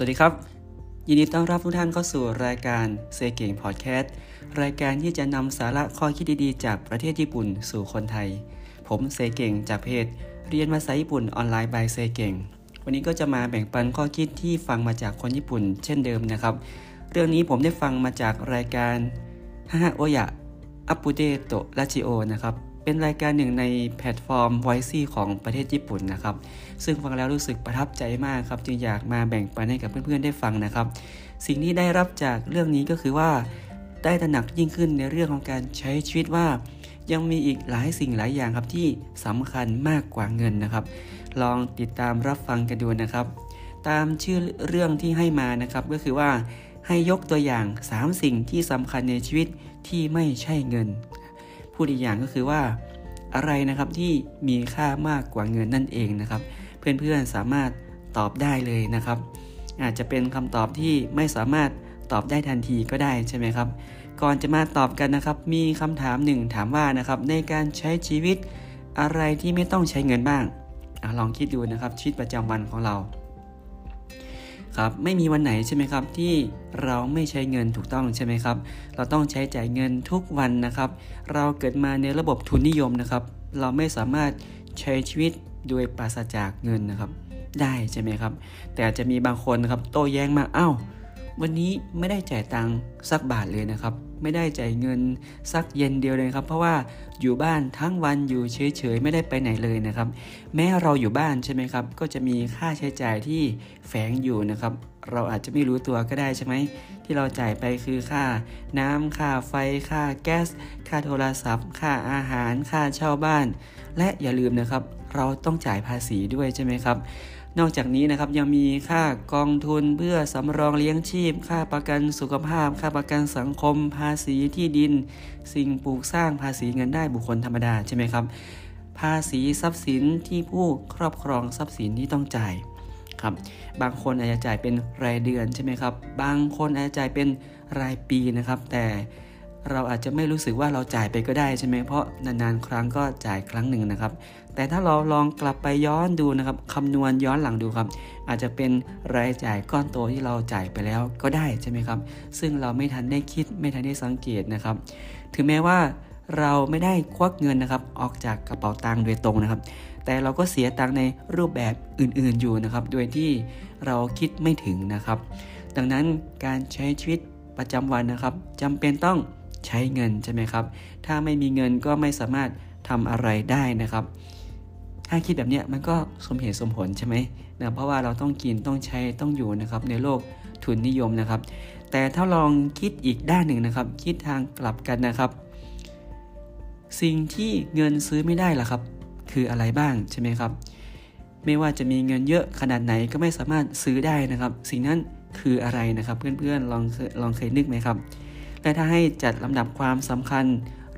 สวัสดีครับ ยินดีต้อนรับทุกท่านเข้าสู่รายการเซเก่งพอดแคสต์รายการที่จะนำสาระข้อคิดดีๆ จากประเทศญี่ปุ่นสู่คนไทย ผมเซเก่งจากเพจเรียนภาษาญี่ปุ่นออนไลน์ by เซเก่งวันนี้ก็จะมาแบ่งปันข้อคิดที่ฟังมาจากคนญี่ปุ่น เช่นเดิมนะครับ เรื่องนี้ผมได้ฟังมาจากรายการ母親アップデートラジオนะครับ เป็นรายการหนึ่งในแพลตฟอร์ม v o i c e ของประเทศญี่ปุ่นนะครับ ซึ่งฟังแล้วรู้สึกประทับใจมากครับ จึงอยากมาแบ่งปันให้กับเพื่อนๆได้ฟังนะครับ สิ่งที่ได้รับจากเรื่องนี้ก็คือว่าได้ตระหนักยิ่งขึ้นในเรื่องของการใช้ชีวิตว่า ยังมีอีกหลายสิ่งหลายอย่างครับที่สำคัญมากกว่าเงินนะครับ ลองติดตามรับฟังกันดูนะครับ ตามชื่อเรื่องที่ให้มานะครับก็คือว่าให้ยกตัวอย่าง 3 สิ่งที่สำคัญในชีวิตที่ไม่ใช่เงิน พูดอีกอย่างก็คือว่าอะไรนะครับที่มีค่ามากกว่าเงินนั่นเองนะครับ เพื่อนๆสามารถตอบได้เลยนะครับ อาจจะเป็นคำตอบที่ไม่สามารถตอบได้ทันทีก็ได้ใช่ไหมครับ ก่อนจะมาตอบกันนะครับ มีคำถามหนึ่งถามว่านะครับในการใช้ชีวิตอะไรที่ไม่ต้องใช้เงินบ้างอลองคิดดูนะครับชีวิตประจำวันของเรา ครับไม่มีวันไหนใช่ไหมครับ ที่เราไม่ใช้เงินถูกต้องใช่ไหมครับ เราต้องใช้จ่ายเงินทุกวันนะครับ เราเกิดมาในระบบทุนนิยมนะครับ เราไม่สามารถใช้ชีวิตโดยปราศจากเงินนะครับ ได้ใช่ไหมครับ แต่จะมีบางคนนะครับโต้แย้งมาเอา้า วันนี้ไม่ได้จ่ายตังค์สักบาทเลยนะครับ ไม่ได้จ่ายเงินสักเย็นเดียวเลยครับ เพราะว่าอยู่บ้านทั้งวันอยู่เฉยๆไม่ได้ไปไหนเลยนะครับ แม้เราอยู่บ้านใช่ไหมครับ ก็จะมีค่าใช้จ่ายที่แฝงอยู่นะครับ เราอาจจะไม่รู้ตัวก็ได้ใช่ไหมที่เราจ่ายไปคือค่า น้ำค่าไฟค่าแก๊สค่าโทรศัพท์ ค่าอาหาร ค่าเช่าบ้าน และอย่าลืมนะครับ เราต้องจ่ายภาษีด้วยใช่ไหมครับ นอกจากนี้นะครับยังมีค่ากองทุนเพื่อสำรองเลี้ยงชีพ ค่าประกันสุขภาพ ค่าประกันสังคม ภาษีที่ดิน สิ่งปลูกสร้างภาษีเงินได้บุคคลธรรมดาใช่ไหมครับ ภาษีทรัพย์สินที่ผู้ครอบครองทรัพย์สินที่ต้องจ่ายครับบางคนอาจจะจ่ายเป็นรายเดือนใช่ไหมครับ บางคนอาจจะจ่ายเป็นรายปีนะครับ แต่ เราอาจจะไม่รู้สึกว่าเราจ่ายไปก็ได้ใช่ไหมเพราะนานๆครั้งก็จ่ายครั้งหนึ่งนะครับ แต่ถ้าเราลองกลับไปย้อนดูนะครับคำนวณย้อนหลังดูครับ อาจจะเป็นรายจ่ายก้อนโตที่เราจ่ายไปแล้วก็ได้ใช่ไหมครับ ซึ่งเราไม่ทันได้คิดไม่ทันได้สังเกตนะครับ ถึงแม้ว่าเราไม่ได้ควักเงินนะครับ ออกจากกระเป๋าตังค์โดยตรงนะครับ แต่เราก็เสียตังค์ในรูปแบบอื่นๆอยู่นะครับ โดยที่เราคิดไม่ถึงนะครับ ดังนั้นการใช้ชีวิตประจำวันนะครับจำเป็นต้อง ใช้เงินใช่ไหมครับ ถ้าไม่มีเงินก็ไม่สามารถทำอะไรได้นะครับ ถ้าคิดแบบนี้มันก็สมเหตุสมผลใช่ไหมนะเพราะว่าเราต้องกินต้องใช้ต้องอยู่นะครับในโลกทุนนิยมนะครับ แต่ถ้าลองคิดอีกด้านหนึ่งนะครับ คิดทางกลับกันนะครับ สิ่งที่เงินซื้อไม่ได้ล่ะครับ คืออะไรบ้างใช่ไหมครับ ไม่ว่าจะมีเงินเยอะขนาดไหนก็ไม่สามารถซื้อได้นะครับ สิ่งนั้นคืออะไรนะครับ เพื่อนๆลองลองเคยนึกไหมครับ และถ้าให้จัดลำดับความสำคัญ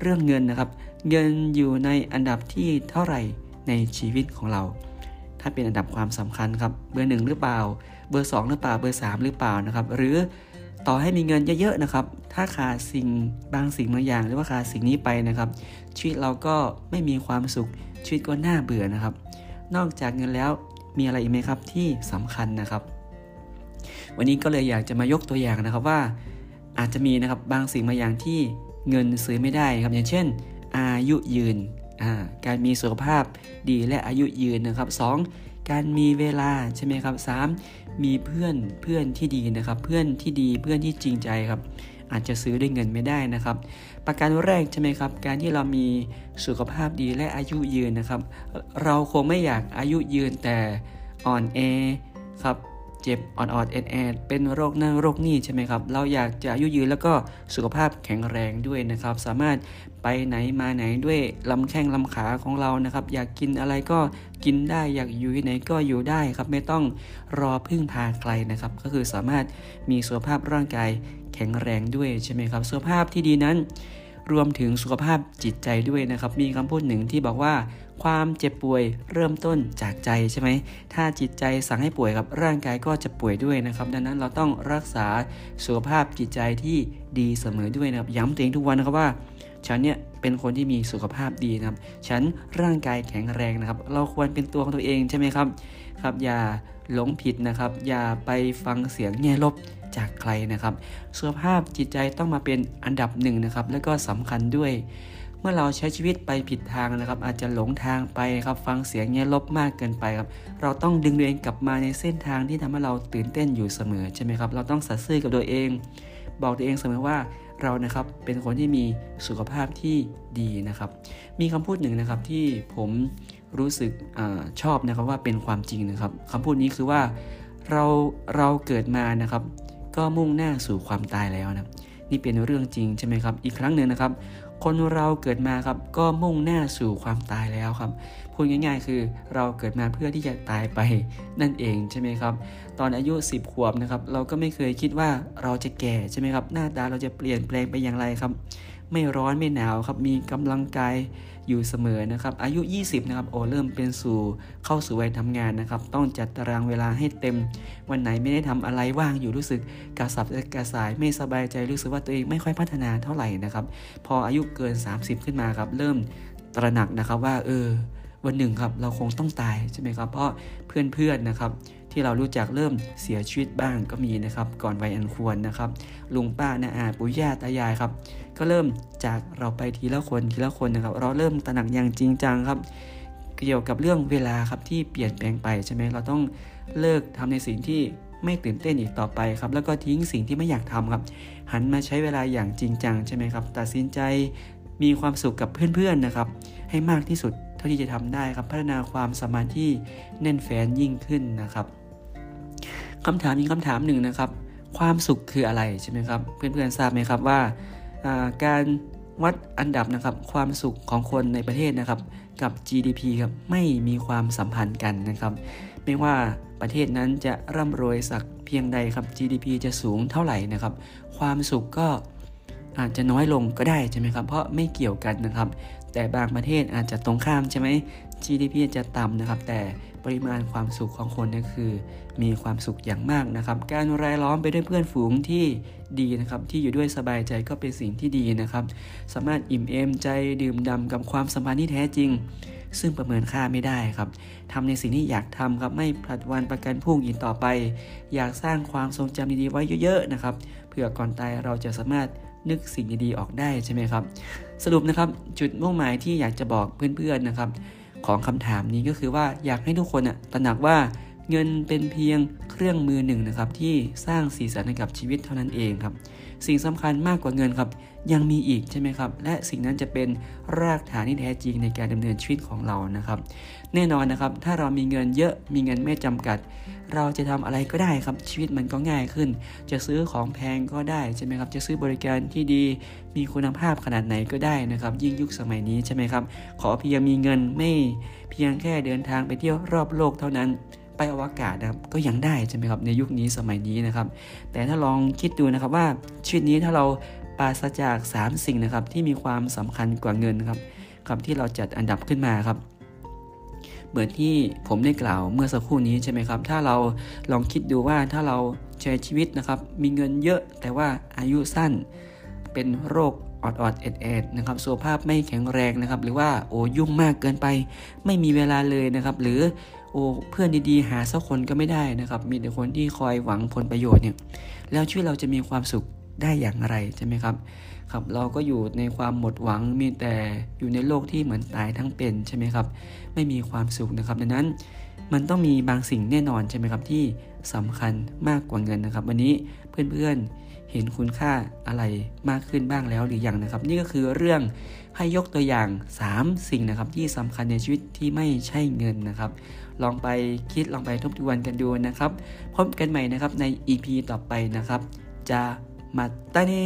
เรื่องเงินนะครับ เงินอยู่ในอันดับที่เท่าไหร่ในชีวิตของเรา ถ้าเป็นอันดับความสำคัญครับเบอร์หนึ่งหรือเปล่า เบอร์ 2 หรือเปล่าเบอร์ 3 หรือเปล่านะครับ หรือต่อให้มีเงินเยอะๆนะครับ ถ้าขาดสิ่งบางสิ่งบางอย่าง หรือว่าขาดสิ่งนี้ไปนะครับ ชีวิตเราก็ไม่มีความสุขชีวิตก็น่าเบื่อนะครับ นอกจากเงินแล้วมีอะไรอีกไหมครับที่สำคัญนะครับ วันนี้ก็เลยอยากจะมายกตัวอย่างนะครับว่า อาจจะมีนะครับบางสิ่งบางอย่างที่เงินซื้อไม่ได้ครับอย่างเช่น อายุยืน การมีสุขภาพดีและอายุยืนนะครับ 2. การมีเวลาใช่ไหมครับ 3. มีเพื่อนเพื่อนที่ดีนะครับ เพื่อนที่ดีเพื่อนที่จริงใจครับ อาจจะซื้อด้วยเงินไม่ได้นะครับ ประการแรกใช่ไหมครับ การที่เรามีสุขภาพดีและอายุยืนนะครับ เราคงไม่อยากอายุยืนแต่อ่อนแอครับ เจ็บอ่อนๆแอดแอดเป็นโรคนั่นโรคนี่ใช่ไหมครับ เราอยากจะอายุยืนแล้วก็สุขภาพแข็งแรงด้วยนะครับ สามารถไปไหนมาไหนด้วยลำแข้งลำขาของเรานะครับ อยากกินอะไรก็กินได้อยากอยู่ที่ไหนก็อยู่ได้ครับ ไม่ต้องรอพึ่งพาใครนะครับ ก็คือสามารถมีสุขภาพร่างกายแข็งแรงด้วยใช่ไหมครับสุขภาพที่ดีนั้น รวมถึงสุขภาพจิตใจด้วยนะครับ มีคำพูดหนึ่งที่บอกว่า ความเจ็บป่วยเริ่มต้นจากใจใช่ไหม ถ้าจิตใจสั่งให้ป่วยครับร่างกายก็จะป่วยด้วยนะครับ ดังนั้นเราต้องรักษาสุขภาพจิตใจที่ดีเสมอด้วยนะครับ ย้ำตัวเองทุกวันนะครับว่า ฉันเนี่ยเป็นคนที่มีสุขภาพดีนะครับ ฉันร่างกายแข็งแรงนะครับ เราควรเป็นตัวของตัวเองใช่ไหมครับ ครับ อย่าหลงผิดนะครับ อย่าไปฟังเสียงแง่ลบจากใครนะครับ สุขภาพจิตใจต้องมาเป็นอันดับหนึ่งนะครับ และก็สำคัญด้วย เมื่อเราใช้ชีวิตไปผิดทางนะครับ อาจจะหลงทางไปครับ ฟังเสียงแง่ลบมากเกินไปครับ เราต้องดึงตัวเองกลับมาในเส้นทางที่ทำให้เราตื่นเต้นอยู่เสมอใช่ไหมครับ เราต้องสัตย์ซื่อกับตัวเอง บอกตัวเองเสมอว่าเรานะครับเป็นคนที่มีสุขภาพที่ดีนะครับ มีคำพูดหนึ่งนะครับที่ผมรู้สึกอชอบนะครับว่าเป็นความจริงนะครับคำพูดนี้คือว่าเราเราเกิดมานะครับ ก็มุ่งหน้าสู่ความตายแล้วนะ นี่เป็นเรื่องจริงใช่ไหมครับ อีกครั้งหนึ่งนะครับ คนเราเกิดมาครับก็มุ่งหน้าสู่ความตายแล้วครับ พูดง่าย ๆ คือเราเกิดมาเพื่อที่จะตายไปนั่นเองใช่ไหมครับ ตอนอายุ 10 ขวบนะครับ เราก็ไม่เคยคิดว่าเราจะแก่ใช่ไหมครับ หน้าตาเราจะเปลี่ยนแปลงไปอย่างไรครับ ไม่ร้อนไม่หนาวครับมีกำลังกายอยู่เสมอนะครับ อายุ 20 นะครับโอเริ่มเป็นสู่เข้าสู่วัยทำงานนะครับ ต้องจัดตารางเวลาให้เต็ม วันไหนไม่ได้ทำอะไรว่างอยู่รู้สึกกระสับกระส่ายไม่สบายใจรู้สึกว่าตัวเองไม่ค่อยพัฒนาเท่าไหร่นะครับ พออายุเกิน 30 ขึ้นมาครับ เริ่มตระหนักนะครับว่าเออวันหนึ่งครับเราคงต้องตายใช่ไหมครับ เพราะเพื่อนๆนะครับ ที่เรารู้จักเริ่มเสียชีวิตบ้างก็มีนะครับ ก่อนวัยอันควรนะครับ ลุงป้าน้าอาปู่ย่าตายายครับ ก็เริ่มจากเราไปทีละคนทีละคนนะครับ เราเริ่มตระหนักอย่างจริงจังครับ เกี่ยวกับเรื่องเวลาครับที่เปลี่ยนแปลงไปใช่ไหมเราต้องเลิกทำในสิ่งที่ไม่ตื่นเต้นอีกต่อไปครับ แล้วก็ทิ้งสิ่งที่ไม่อยากทำครับ หันมาใช้เวลาอย่างจริงจังใช่ไหมครับ ตัดสินใจมีความสุขกับเพื่อนๆนะครับ ให้มากที่สุดเท่าที่จะทำได้ครับ พัฒนาความสมาธิแน่นแฟนยิ่งขึ้นนะครับ คำถามมีคำถามหนึ่งนะครับ ความสุขคืออะไรใช่ไหมครับ เพื่อนๆทราบไหมครับว่าการวัดอันดับนะครับความสุขของคนในประเทศนะครับกับ GDP ครับไม่มีความสัมพันธ์กันนะครับ ไม่ว่าประเทศนั้นจะร่ำรวยสักเพียงใดครับ GDP จะสูงเท่าไหร่นะครับ ความสุขก็อาจจะน้อยลงก็ได้ใช่ไหมครับ เพราะไม่เกี่ยวกันนะครับ แต่บางประเทศอาจจะตรงข้ามใช่ไหม GDP จะต่ำนะครับ แต่ปริมาณความสุขของคนนี่คือ มีความสุขอย่างมากนะครับ การรายล้อมไปด้วยเพื่อนฝูงที่ดีนะครับที่อยู่ด้วยสบายใจก็เป็นสิ่งที่ดีนะครับ สามารถอิ่มเอมใจดื่มด่ากับความสัมพันธ์ที่แท้จริง ซึ่งประเมินค่าไม่ได้ครับทำในสิ่งที่อยากทำครับไม่ผลัดวันประกันพรุ่งอีกต่อไป อยากสร้างความทรงจำดีๆไว้เยอะๆนะครับเพื่อก่อนตายเราจะสามารถนึกสิ่งดีๆออกได้ใช่ไหมครับ สรุปนะครับจุดมุ่งหมายที่อยากจะบอกเพื่อนๆนะครับ ของคำถามนี้ก็คือว่าอยากให้ทุกคนตระหนักว่าเงินเป็นเพียงเครื่องมือหนึ่งนะครับที่สร้างสีสันให้กับชีวิตเท่านั้นเองครับ สิ่งสำคัญมากกว่าเงินครับ ยังมีอีกใช่ไหมครับ และสิ่งนั้นจะเป็นรากฐานที่แท้จริงในการดำเนินชีวิตของเรานะครับ แน่นอนนะครับ ถ้าเรามีเงินเยอะมีเงินไม่จำกัด เราจะทำอะไรก็ได้ครับชีวิตมันก็ง่ายขึ้น จะซื้อของแพงก็ได้ใช่ไหมครับ จะซื้อบริการที่ดี มีคุณภาพขนาดไหนก็ได้นะครับ ยิ่งยุคสมัยนี้ใช่ไหมครับ ขอเพียงมีเงินไม่เพียงแค่เดินทางไปเที่ยวรอบโลกเท่านั้นไปอวกาศนะครับก็ยังได้ใช่ไหมครับในยุคนี้สมัยนี้นะครับ แต่ถ้าลองคิดดูนะครับว่าชีวิตนี้ถ้าเรา ปราศจาก 3 สิ่งนะครับที่มีความสำคัญกว่าเงินครับคำที่เราจัดอันดับขึ้นมาครับ เหมือนที่ผมได้กล่าวเมื่อสักครู่นี้ใช่ไหมครับ ถ้าเราลองคิดดูว่าถ้าเราใช้ชีวิตนะครับ มีเงินเยอะแต่ว่าอายุสั้น เป็นโรคอดอดเอ็ดเอ็ดนะครับสุขภาพไม่แข็งแรงนะครับ หรือว่าโอ้ยุ่งมากเกินไป ไม่มีเวลาเลยนะครับ หรือโอ้เพื่อนดีๆ หาสักคนก็ไม่ได้นะครับ มีแต่คนที่คอยหวังผลประโยชน์เนี่ยแล้วชีวิตเราจะมีความสุข ได้อย่างไรใช่ไหมครับครับเราก็อยู่ในความหมดหวังมีแต่อยู่ในโลกที่เหมือนตายทั้งเป็นใช่ไหมครับ ไม่มีความสุขนะครับ ดังนั้นมันต้องมีบางสิ่งแน่นอนใช่ไหมครับที่สำคัญมากกว่าเงินนะครับ วันนี้เพื่อนๆเห็นคุณค่าอะไรมากขึ้นบ้างแล้วหรือยังนะครับ นี่ก็คือเรื่องให้ยกตัวอย่าง 3 สิ่งนะครับ ที่สำคัญในชีวิตที่ไม่ใช่เงินนะครับ ลองไปคิดลองไปทบทวนกันดูนะครับ พบกันใหม่นะครับใน EP ต่อไปนะครับ จะ มาตาเน่